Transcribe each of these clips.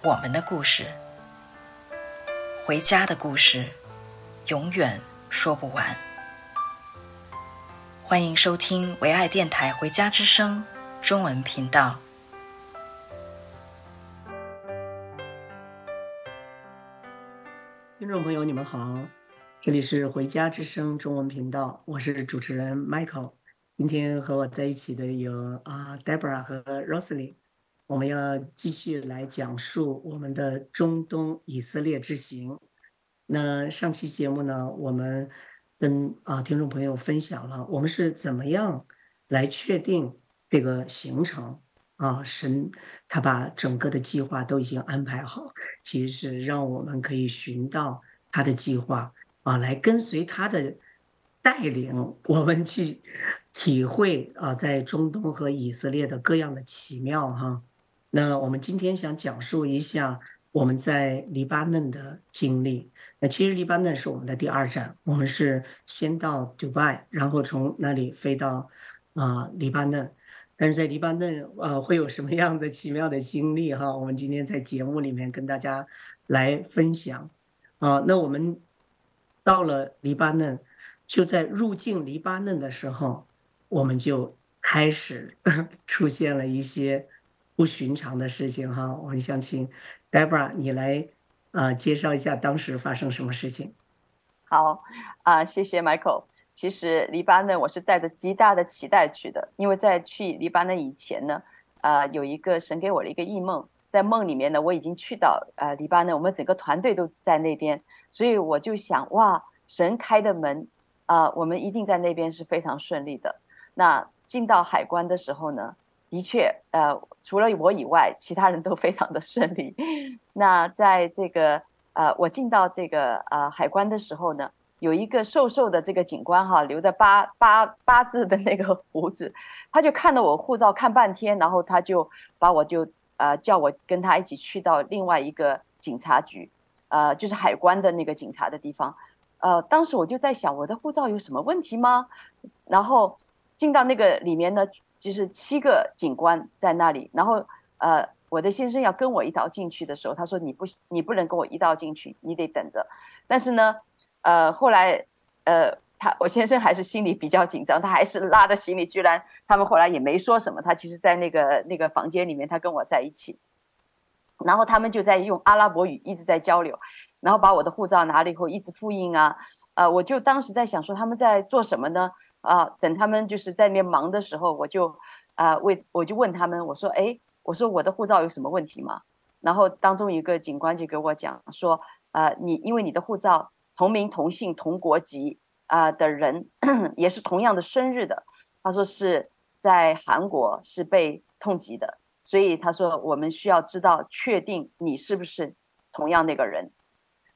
我们的故事，回家的故事，永远说不完。欢迎收听唯爱电台《回家之声》中文频道。听众朋友，你们好，这里是《回家之声》中文频道，我是主持人 Michael。今天和我在一起的有啊，Debra 和 Rosalie，我们要继续来讲述我们的中东以色列之行。那上期节目呢，我们跟啊听众朋友分享了我们是怎么样来确定这个行程啊，神他把整个的计划都已经安排好，其实是让我们可以寻到他的计划啊，来跟随他的带领，我们去。体会啊，在中东和以色列的各样的奇妙哈。那我们今天想讲述一下我们在黎巴嫩的经历。那其实黎巴嫩是我们的第二站，我们是先到迪拜，然后从那里飞到啊黎巴嫩。但是在黎巴嫩呃会有什么样的奇妙的经历哈？我们今天在节目里面跟大家来分享啊。那我们到了黎巴嫩，就在入境黎巴嫩的时候。我们就开始 出现了一些不寻常的事情哈，我们想请，Debra，你来啊介绍一下当时发生什么事情。好啊，谢谢 Michael。其实黎巴嫩我是带着极大的期待去的，因为在去黎巴嫩以前呢，啊有一个神给我的一个异梦，在梦里面呢我已经去到呃黎巴嫩，我们整个团队都在那边，所以我就想哇，神开的门啊，我们一定在那边是非常顺利的。那进到海关的时候呢，的确，呃，除了我以外，其他人都非常的顺利。那在这个呃，我进到这个呃海关的时候呢，有一个瘦瘦的这个警官哈，留着八八八字的那个胡子，他就看了我护照看半天，然后他就把我就呃叫我跟他一起去到另外一个警察局，呃，就是海关的那个警察的地方。呃，当时我就在想，我的护照有什么问题吗？然后。进到那个里面呢，就是七个警官在那里。然后，呃，我的先生要跟我一道进去的时候，他说：“你不，你不能跟我一道进去，你得等着。”但是呢，呃，后来，呃，他我先生还是心里比较紧张，他还是拉着行李。居然他们后来也没说什么。他其实，在那个那个房间里面，他跟我在一起。然后他们就在用阿拉伯语一直在交流，然后把我的护照拿了以后一直复印啊。呃，我就当时在想说，他们在做什么呢？啊，等他们就是在那边忙的时候，我就啊问，我就问他们，我说，哎，我说我的护照有什么问题吗？然后当中一个警官就给我讲说，呃，你因为你的护照同名同姓同国籍啊的人 也是同样的生日的，他说是在韩国是被通缉的，所以他说我们需要知道确定你是不是同样那个人，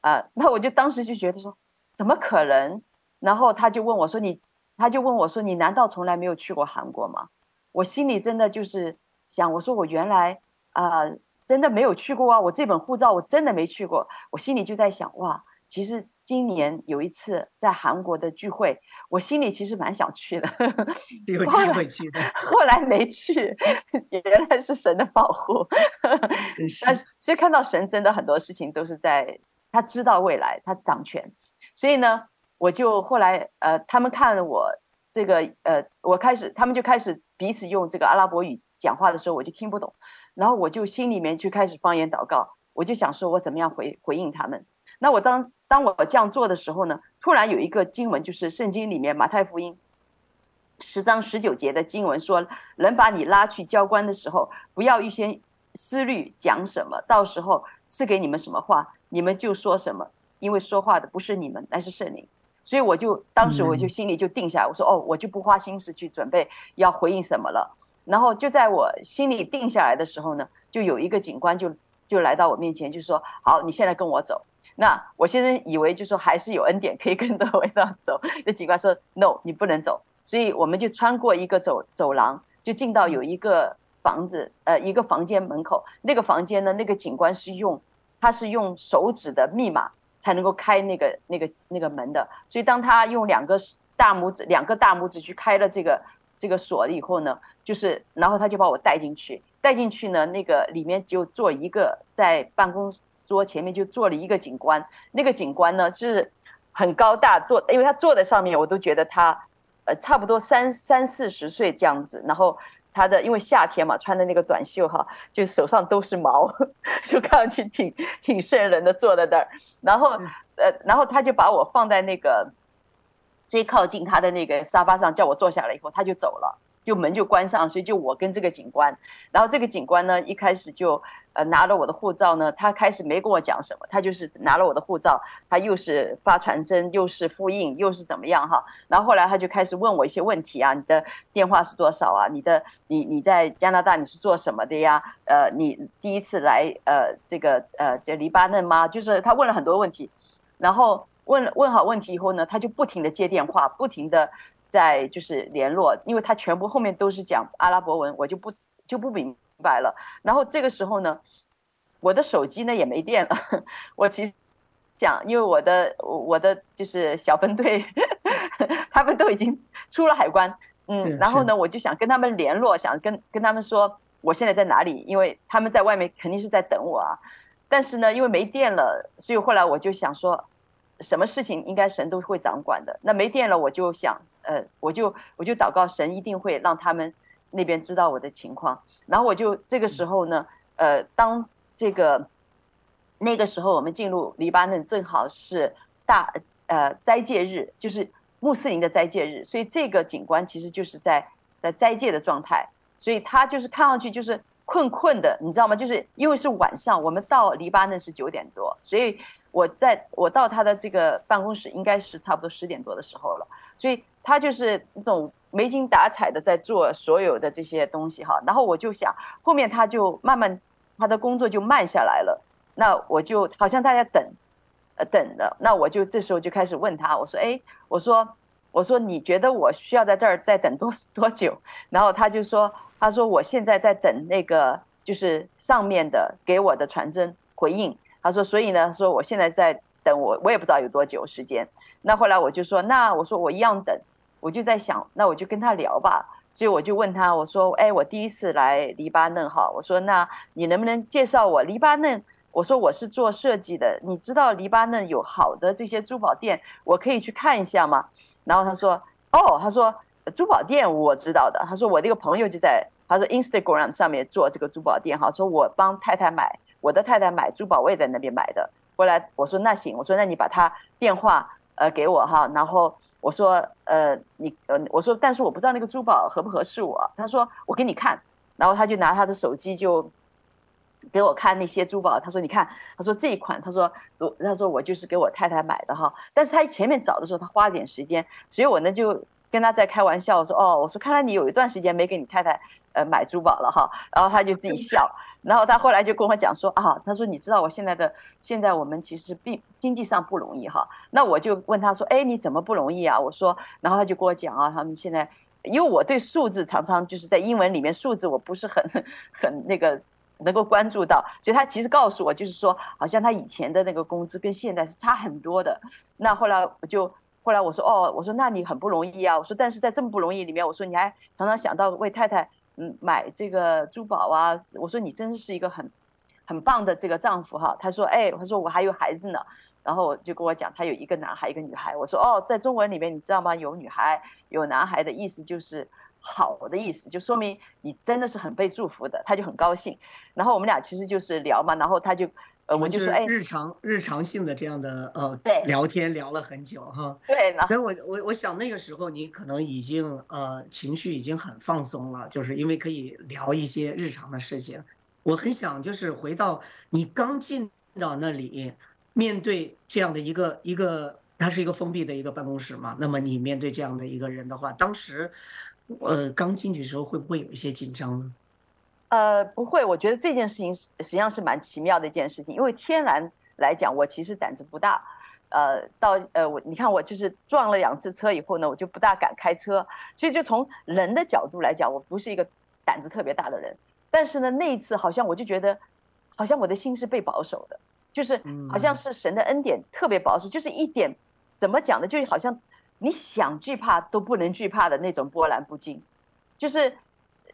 啊，那我就当时就觉得说怎么可能？然后他就问我说你。他就问我说：“你难道从来没有去过韩国吗？”我心里真的就是想，我说我原来啊、呃，真的没有去过啊。我这本护照我真的没去过。我心里就在想，哇，其实今年有一次在韩国的聚会，我心里其实蛮想去的，有机会去的。后来没去，原来是神的保护。但是，所以看到神真的很多事情都是在他知道未来，他掌权。所以呢。我就后来，呃，他们看了我这个，呃，我开始，他们就开始彼此用这个阿拉伯语讲话的时候，我就听不懂，然后我就心里面就开始方言祷告，我就想说，我怎么样回回应他们？那我当当我这样做的时候呢，突然有一个经文，就是圣经里面马太福音十章十九节的经文说，人把你拉去交官的时候，不要预先思虑讲什么，到时候赐给你们什么话，你们就说什么，因为说话的不是你们，乃是圣灵。所以我就当时我就心里就定下来，我说哦，我就不花心思去准备要回应什么了。然后就在我心里定下来的时候呢，就有一个警官就就来到我面前，就说：“好，你现在跟我走。”那我先生以为就说还是有恩典可以跟着我一道走，那警官说：“No，你不能走。”所以我们就穿过一个走走廊，就进到有一个房子，呃，一个房间门口。那个房间呢，那个警官是用他是用手指的密码才能够开那个那个那个门的。所以当他用两个大拇指两个大拇指去开了这个这个锁了以后呢，就是然后他就把我带进去，带进去呢，那个里面就坐一个在办公桌前面就坐了一个警官，那个警官呢是很高大坐，因为他坐在上面，我都觉得他。呃，差不多三三四十岁这样子，然后他的因为夏天嘛，穿的那个短袖哈，就手上都是毛，就看上去挺挺瘆人的，坐在那儿。然后呃，然后他就把我放在那个最靠近他的那个沙发上，叫我坐下来以后，他就走了。就门就关上，所以就我跟这个警官，然后这个警官呢，一开始就呃拿了我的护照呢，他开始没跟我讲什么，他就是拿了我的护照，他又是发传真，又是复印，又是怎么样哈，然后后来他就开始问我一些问题啊，你的电话是多少啊？你的你你在加拿大你是做什么的呀？呃，你第一次来呃这个呃这黎巴嫩吗？就是他问了很多问题，然后问问好问题以后呢，他就不停的接电话，不停的。在就是联络，因为他全部后面都是讲阿拉伯文，我就不就不明白了。然后这个时候呢，我的手机呢也没电了。我其实想，因为我的我的就是小分队，他们都已经出了海关，嗯，然后呢，我就想跟他们联络，想跟跟他们说我现在在哪里，因为他们在外面肯定是在等我啊。但是呢，因为没电了，所以后来我就想说，什么事情应该神都会掌管的。那没电了，我就想。呃，我就我就祷告神一定会让他们那边知道我的情况，然后我就这个时候呢，呃，当这个那个时候我们进入黎巴嫩正好是大呃斋戒日，就是穆斯林的斋戒日，所以这个警官其实就是在在斋戒的状态，所以他就是看上去就是困困的，你知道吗？就是因为是晚上，我们到黎巴嫩是九点多，所以我在我到他的这个办公室应该是差不多十点多的时候了，所以。他就是那种没精打采的在做所有的这些东西哈，然后我就想，后面他就慢慢他的工作就慢下来了，那我就好像大家等，呃等的，那我就这时候就开始问他，我说，哎，我说，我说你觉得我需要在这儿再等多 多久？然后他就说，他说我现在在等那个就是上面的给我的传真回应，他说，所以呢，说我现在在等我，我也不知道有多久时间。那后来我就说，那我说我一样等。我就在想，那我就跟他聊吧。所以我就问他，我说：“哎，我第一次来黎巴嫩哈，我说那你能不能介绍我黎巴嫩？我说我是做设计的，你知道黎巴嫩有好的这些珠宝店，我可以去看一下吗？”然后他说：“哦，他说珠宝店我知道的。他说我那个朋友就在他说 Instagram 上面做这个珠宝店哈，说我帮太太买，我的太太买珠宝我也在那边买的。后来我说那行，我说那你把他电话呃给我哈，然后。”我说，呃，你，呃，我说，但是我不知道那个珠宝合不合适我。他说，我给你看，然后他就拿他的手机就给我看那些珠宝。他说，你看，他说这一款，他说，他说我就是给我太太买的哈。但是他前面找的时候，他花了点时间，所以我呢就跟他在开玩笑，我说，哦，我说看来你有一段时间没给你太太呃买珠宝了哈。然后他就自己笑。然后他后来就跟我讲说啊，他说你知道我现在的现在我们其实并经济上不容易哈。那我就问他说，哎，你怎么不容易啊？我说，然后他就跟我讲啊，他们现在因为我对数字常常就是在英文里面数字我不是很很那个能够关注到，所以他其实告诉我就是说，好像他以前的那个工资跟现在是差很多的。那后来我就后来我说哦，我说那你很不容易啊。我说但是在这么不容易里面，我说你还常常想到为太太。嗯，买这个珠宝啊，我说你真是一个很很棒的这个丈夫哈。他说，哎，他说我还有孩子呢，然后就跟我讲，他有一个男孩，一个女孩。我说，哦，在中文里面你知道吗？有女孩有男孩的意思就是好的意思，就说明你真的是很被祝福的。他就很高兴，然后我们俩其实就是聊嘛，然后他就。呃，我就说，哎，日常日常性的这样的呃，对，聊天聊了很久哈。对，所以我我我想那个时候你可能已经呃情绪已经很放松了，就是因为可以聊一些日常的事情。我很想就是回到你刚进到那里，面对这样的一个一个，它是一个封闭的一个办公室嘛。那么你面对这样的一个人的话，当时呃刚进去的时候会不会有一些紧张呢？呃，不会，我觉得这件事情实际上是蛮奇妙的一件事情，因为天然来讲，我其实胆子不大。呃，到呃，我你看我就是撞了两次车以后呢，我就不大敢开车。所以就从人的角度来讲，我不是一个胆子特别大的人。但是呢，那一次好像我就觉得，好像我的心是被保守的，就是好像是神的恩典特别保守，就是一点怎么讲呢？就好像你想惧怕都不能惧怕的那种波澜不惊。就是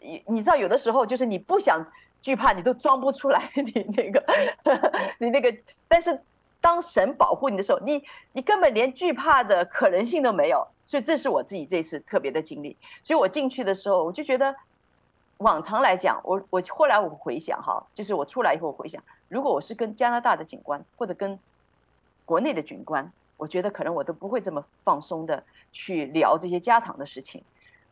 你你知道，有的时候就是你不想惧怕，你都装不出来，你那个 你那个，但是。当神保护你的时候，你你根本连惧怕的可能性都没有，所以这是我自己这次特别的经历。所以我进去的时候，我就觉得，往常来讲，我我后来我回想哈，就是我出来以后我回想，如果我是跟加拿大的警官或者跟国内的警官，我觉得可能我都不会这么放松的去聊这些家常的事情，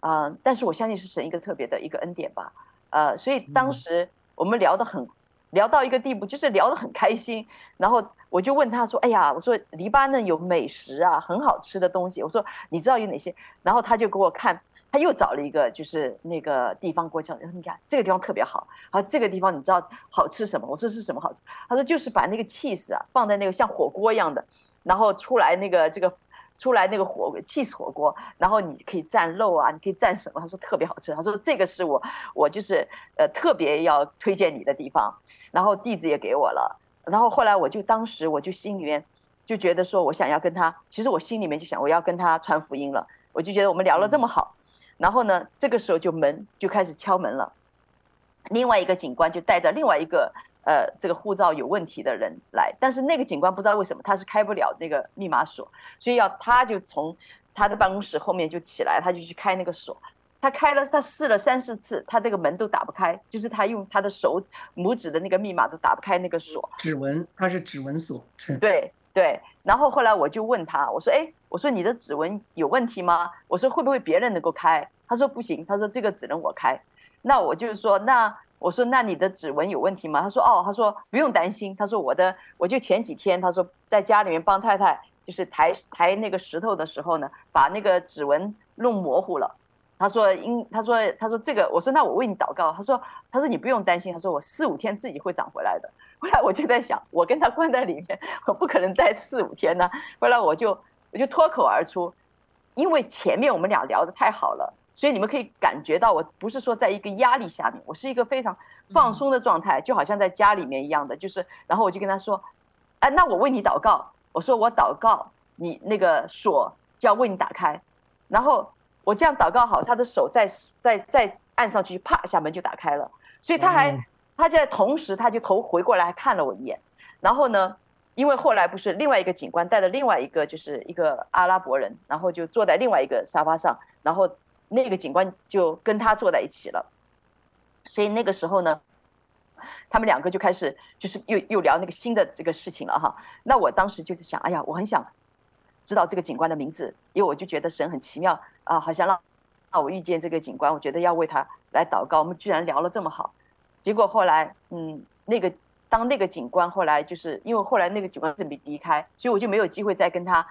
啊、呃，但是我相信是神一个特别的一个恩典吧，呃，所以当时我们聊得很。聊到一个地步，就是聊得很开心，然后我就问他说：“哎呀，我说黎巴嫩有美食啊，很好吃的东西。我说你知道有哪些？”然后他就给我看，他又找了一个就是那个地方过去，你看这个地方特别好，好这个地方你知道好吃什么？我说是什么好吃？他说就是把那个 cheese 啊放在那个像火锅一样的，然后出来那个这个。出来那个火气死火锅，然后你可以蘸肉啊，你可以蘸什么？他说特别好吃。他说这个是我我就是呃特别要推荐你的地方，然后地址也给我了。然后后来我就当时我就心里面就觉得说我想要跟他，其实我心里面就想我要跟他传福音了。我就觉得我们聊了这么好，然后呢这个时候就门就开始敲门了，另外一个警官就带着另外一个。呃，这个护照有问题的人来，但是那个警官不知道为什么他是开不了那个密码锁，所以要他就从他的办公室后面就起来，他就去开那个锁。他开了，他试了三四次，他这个门都打不开，就是他用他的手拇指的那个密码都打不开那个锁。指纹，他是指纹锁。对对。然后后来我就问他，我说：“哎，我说你的指纹有问题吗？我说会不会别人能够开？”他说：“不行，他说这个只能我开。”那我就是说那。我说：“那你的指纹有问题吗？”他说：“哦，他说不用担心。他说我的，我就前几天，他说在家里面帮太太就是抬抬那个石头的时候呢，把那个指纹弄模糊了。他说因他说他说这个，我说那我为你祷告。他说他说你不用担心。他说我四五天自己会长回来的。后来我就在想，我跟他关在里面，我不可能待四五天呢。后来我就我就脱口而出，因为前面我们俩聊得太好了。”所以你们可以感觉到，我不是说在一个压力下面，我是一个非常放松的状态，就好像在家里面一样的。就是，然后我就跟他说：“哎，那我为你祷告。”我说：“我祷告，你那个锁就要为你打开。”然后我这样祷告好，他的手再再再按上去，啪一下门就打开了。所以他还，他在同时他就头回过来还看了我一眼。然后呢，因为后来不是另外一个警官带着另外一个就是一个阿拉伯人，然后就坐在另外一个沙发上，然后。那个警官就跟他坐在一起了，所以那个时候呢，他们两个就开始就是又又聊那个新的这个事情了哈。那我当时就是想，哎呀，我很想知道这个警官的名字，因为我就觉得神很奇妙啊，好像让让我遇见这个警官，我觉得要为他来祷告。我们居然聊了这么好，结果后来，嗯，那个当那个警官后来就是因为后来那个警官准备离开，所以我就没有机会再跟他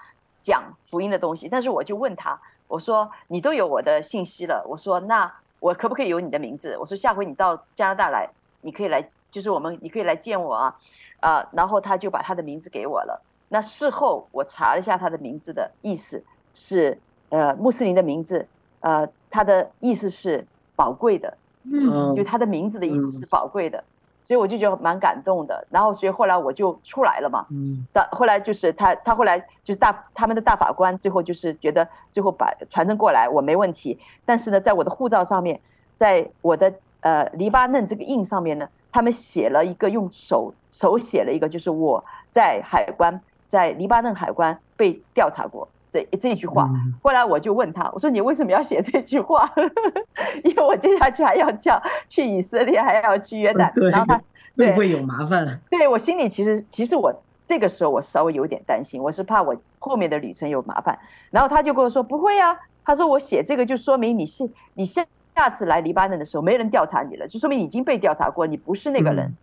讲福音的东西。但是我就问他。我说你都有我的信息了，我说那我可不可以有你的名字？我说下回你到加拿大来，你可以来，就是我们你可以来见我啊，啊、呃，然后他就把他的名字给我了。那事后我查了一下他的名字的意思是，呃，穆斯林的名字，呃，他的意思是宝贵的，嗯，就他的名字的意思是宝贵的。所以我就觉得蛮感动的，然后所以后来我就出来了嘛。嗯。到后来就是他，他后来就是大他们的大法官，最后就是觉得最后把传真过来，我没问题。但是呢，在我的护照上面，在我的呃黎巴嫩这个印上面呢，他们写了一个用手手写了一个，就是我在海关在黎巴嫩海关被调查过。这这句话，后来我就问他，我说你为什么要写这句话？因为我接下去还要叫去以色列，还要去约旦，然后他会不会有麻烦？对，我心里其实其实我这个时候我稍微有点担心，我是怕我后面的旅程有麻烦。然后他就跟我说不会啊，他说我写这个就说明你现你下下次来黎巴嫩的时候没人调查你了，就说明你已经被调查过，你不是那个人。嗯、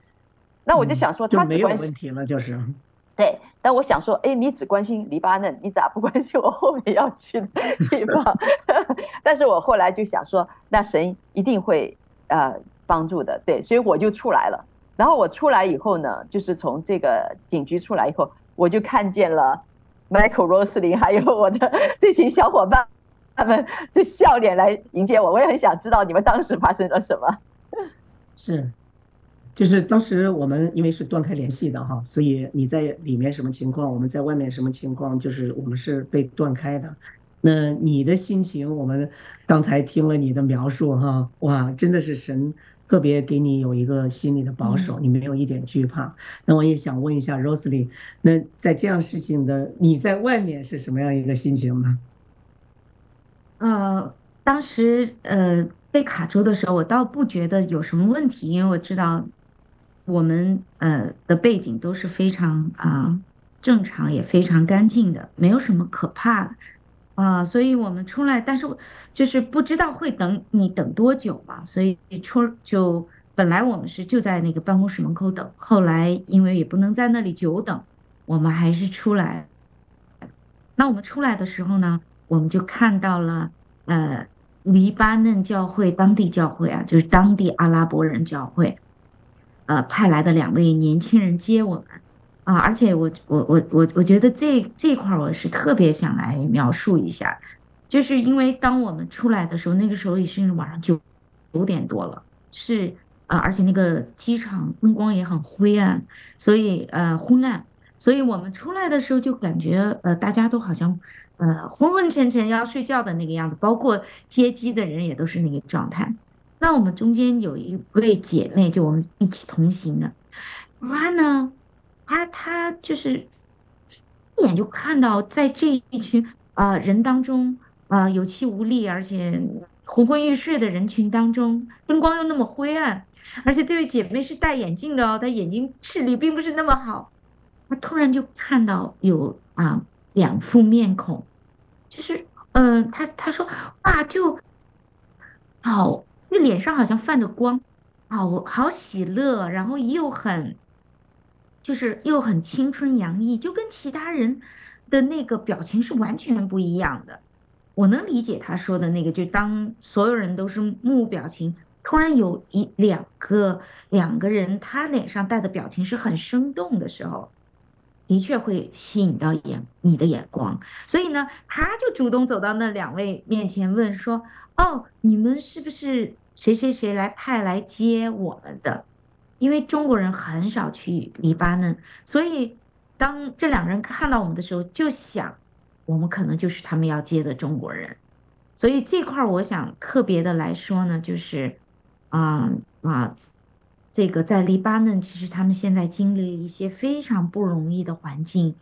那我就想说他没有问题了，就是。对，但我想说，哎，你只关心黎巴嫩，你咋不关心我后面要去的地方？但是我后来就想说，那神一定会呃帮助的，对，所以我就出来了。然后我出来以后呢，就是从这个警局出来以后，我就看见了 Michael、Roslin 还有我的这群小伙伴，他们就笑脸来迎接我。我也很想知道你们当时发生了什么。是，就是当时我们因为是断开联系的哈，所以你在里面什么情况，我们在外面什么情况，就是我们是被断开的。那你的心情，我们刚才听了你的描述哈，哇，真的是神。特别给你有一个心理的保守，你没有一点惧怕。那我也想问一下 Roslyn，那在这样事情的你在外面是什么样一个心情呢？呃，当时呃被卡住的时候，我倒不觉得有什么问题，因为我知道我们呃的背景都是非常啊、正常，也非常干净的，没有什么可怕的。啊，所以我们出来，但是就是不知道会等你等多久嘛，所以出就本来我们是就在那个办公室门口等，后来因为也不能在那里久等，我们还是出来。那我们出来的时候呢，我们就看到了呃黎巴嫩教会当地教会啊，就是当地阿拉伯人教会，呃派来的两位年轻人接我们。啊，而且我我我我我觉得这这块我是特别想来描述一下，就是因为当我们出来的时候，那个时候已经是晚上九九点多了，是啊，而且那个机场灯光也很灰暗，所以呃昏暗，所以我们出来的时候就感觉呃大家都好像呃昏昏沉沉要睡觉的那个样子，包括接机的人也都是那个状态。那我们中间有一位姐妹，就我们一起同行的，她呢。她她就是一眼就看到，在这一群啊、人当中啊、有气无力，而且昏昏欲睡的人群当中，灯光又那么灰暗，而且这位姐妹是戴眼镜的哦，她眼睛视力并不是那么好。她突然就看到有啊两副面孔，就是嗯，她、她说啊，就好，那脸上好像泛着光，好好喜乐，然后又很。就是又很青春洋溢，就跟其他人的那个表情是完全不一样的。我能理解他说的那个，就当所有人都是木表情，突然有一两个两个人，他脸上带的表情是很生动的时候，的确会吸引到眼你的眼光。所以呢，他就主动走到那两位面前问说：“哦，你们是不是谁谁谁来派来接我们的？”因为中国人很少去黎巴嫩，所以当这两个人看到我们的时候，就想我们可能就是他们要接的中国人。所以这块儿我想特别的来说呢，就是，啊啊，这个在黎巴嫩，其实他们现在经历了一些非常不容易的环境，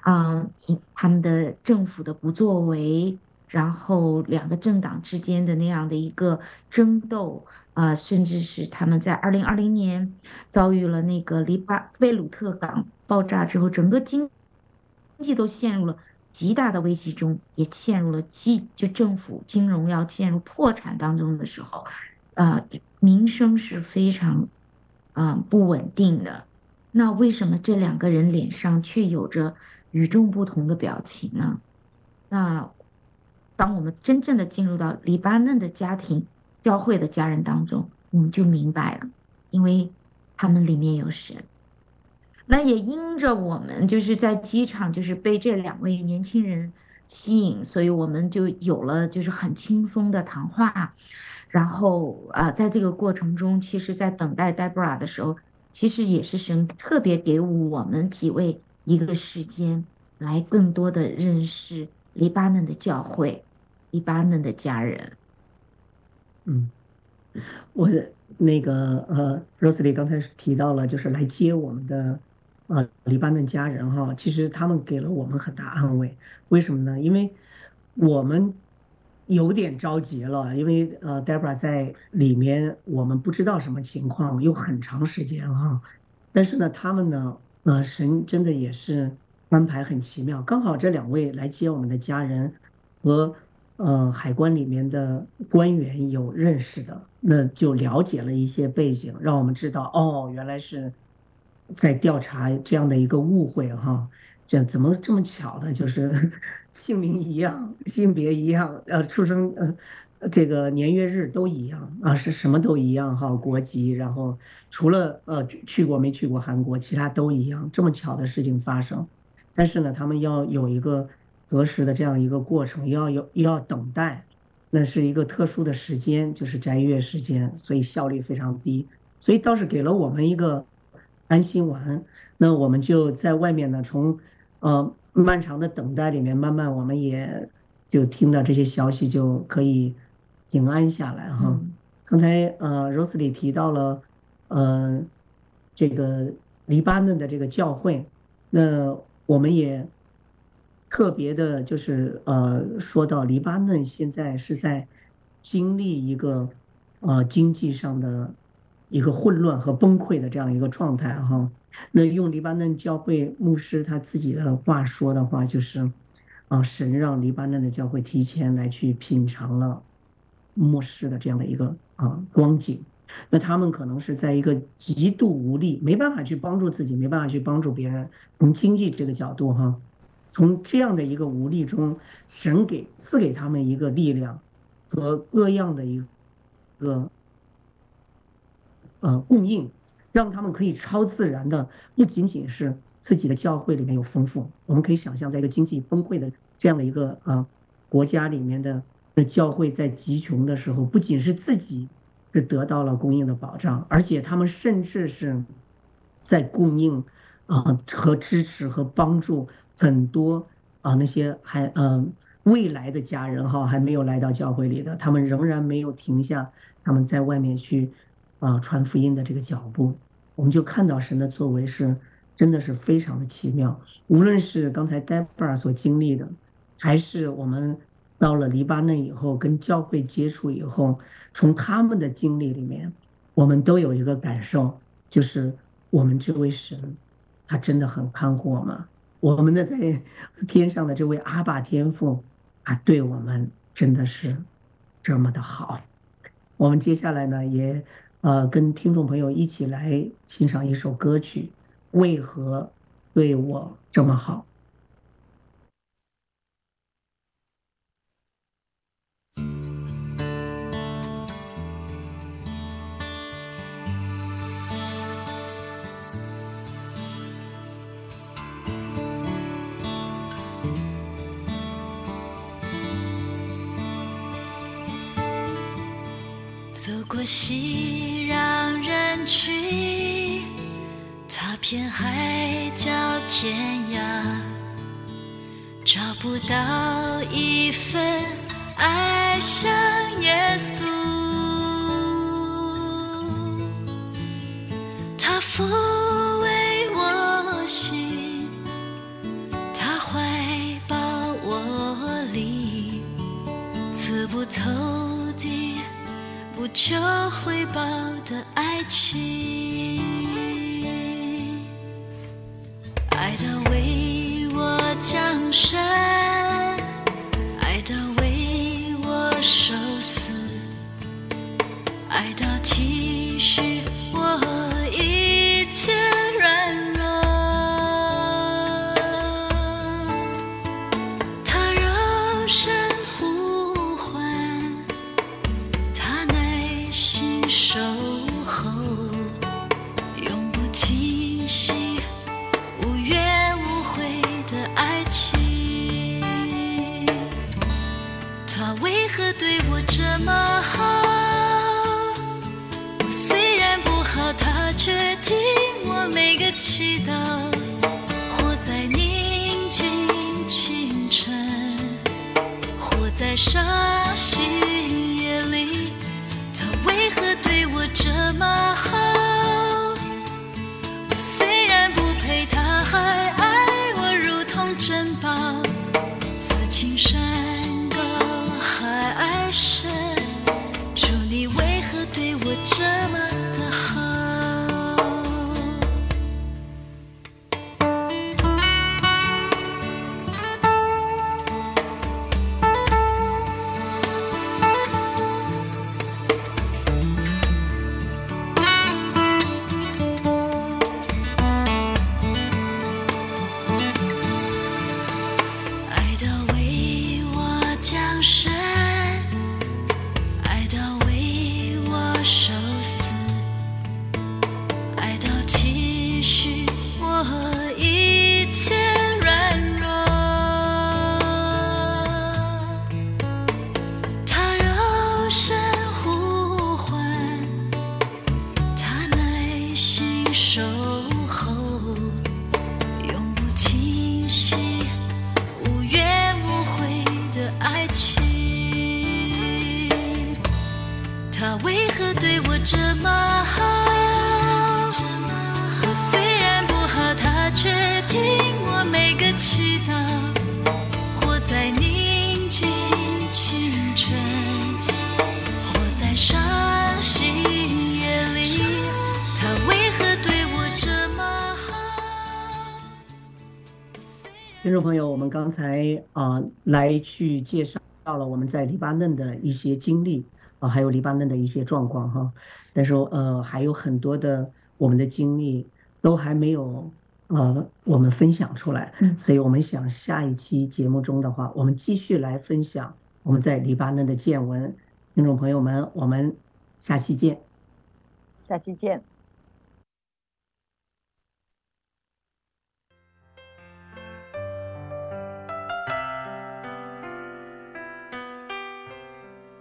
啊，他们的政府的不作为，然后两个政党之间的那样的一个争斗。啊，甚至是他们在二零二零年遭遇了那个黎巴贝鲁特港爆炸之后，整个经经济都陷入了极大的危机中，也陷入了金就政府金融要陷入破产当中的时候，啊，民生是非常啊不稳定的。那为什么这两个人脸上却有着与众不同的表情呢？那当我们真正的进入到黎巴嫩的家庭。教会的家人当中，我们就明白了，因为他们里面有神。那也因着我们就是在机场，就是被这两位年轻人吸引，所以我们就有了就是很轻松的谈话。然后啊，在这个过程中，其实，在等待 Debra 的时候，其实也是神特别给我们几位一个时间，来更多的认识黎巴嫩的教会，黎巴嫩的家人。嗯，我那个呃，Rosalie 刚才提到了，就是来接我们的呃黎巴嫩家人哈，其实他们给了我们很大安慰。为什么呢？因为我们有点着急了，因为呃，Debra 在里面，我们不知道什么情况，有很长时间哈。但是呢，他们呢，呃，神真的也是安排很奇妙，刚好这两位来接我们的家人和。呃，海关里面的官员有认识的，那就了解了一些背景，让我们知道哦，原来是在调查这样的一个误会哈。这怎么这么巧的，就是 姓名一样，性别一样，呃，出生呃这个年月日都一样啊，是什么都一样哈，国籍，然后除了呃去过没去过韩国，其他都一样，这么巧的事情发生，但是呢，他们要有一个择时的这样一个过程，要有要等待，那是一个特殊的时间，就是斋月时间，所以效率非常低，所以倒是给了我们一个安心丸，那我们就在外面呢，从呃漫长的等待里面，慢慢我们也就听到这些消息，就可以。平安下来哈，刚才呃，Rosely 提到了呃，这个黎巴嫩的这个教会，那我们也特别的，就是呃，说到黎巴嫩现在是在经历一个呃经济上的一个混乱和崩溃的这样一个状态哈。那用黎巴嫩教会牧师他自己的话说的话，就是啊，神让黎巴嫩的教会提前来去品尝了。末世的这样的一个啊光景，那他们可能是在一个极度无力，没办法去帮助自己，没办法去帮助别人。从经济这个角度哈，从这样的一个无力中，神给赐给他们一个力量和各样的一个呃供应，让他们可以超自然的，不仅仅是自己的教会里面有丰富，我们可以想象，在一个经济崩溃的这样的一个啊国家里面的。那教会在极穷的时候，不仅是自己是得到了供应的保障，而且他们甚至是在供应啊和支持和帮助很多啊那些还嗯未来的家人哈还没有来到教会里的，他们仍然没有停下他们在外面去啊传福音的这个脚步。我们就看到神的作为是真的是非常的奇妙，无论是刚才 Debra 所经历的，还是我们。到了黎巴嫩以后，跟教会接触以后，从他们的经历里面，我们都有一个感受，就是我们这位神，他真的很看护我们。我们的在天上的这位阿爸天父，他对我们真的是这么的好。我们接下来呢，也呃跟听众朋友一起来欣赏一首歌曲，为何对我这么好？我熙攘人群，踏遍海角天涯，找不到一份爱像耶稣。听众朋友，我们刚才啊、呃、来去介绍到了我们在黎巴嫩的一些经历啊、呃，还有黎巴嫩的一些状况哈。但是呃还有很多的我们的经历都还没有呃我们分享出来，所以我们想下一期节目中的话，我们继续来分享我们在黎巴嫩的见闻。听众朋友们，我们下期见。下期见。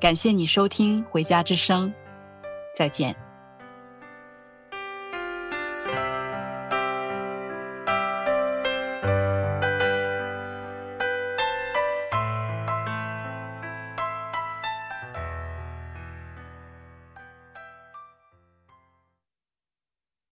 感谢你收听《回家之声》，再见。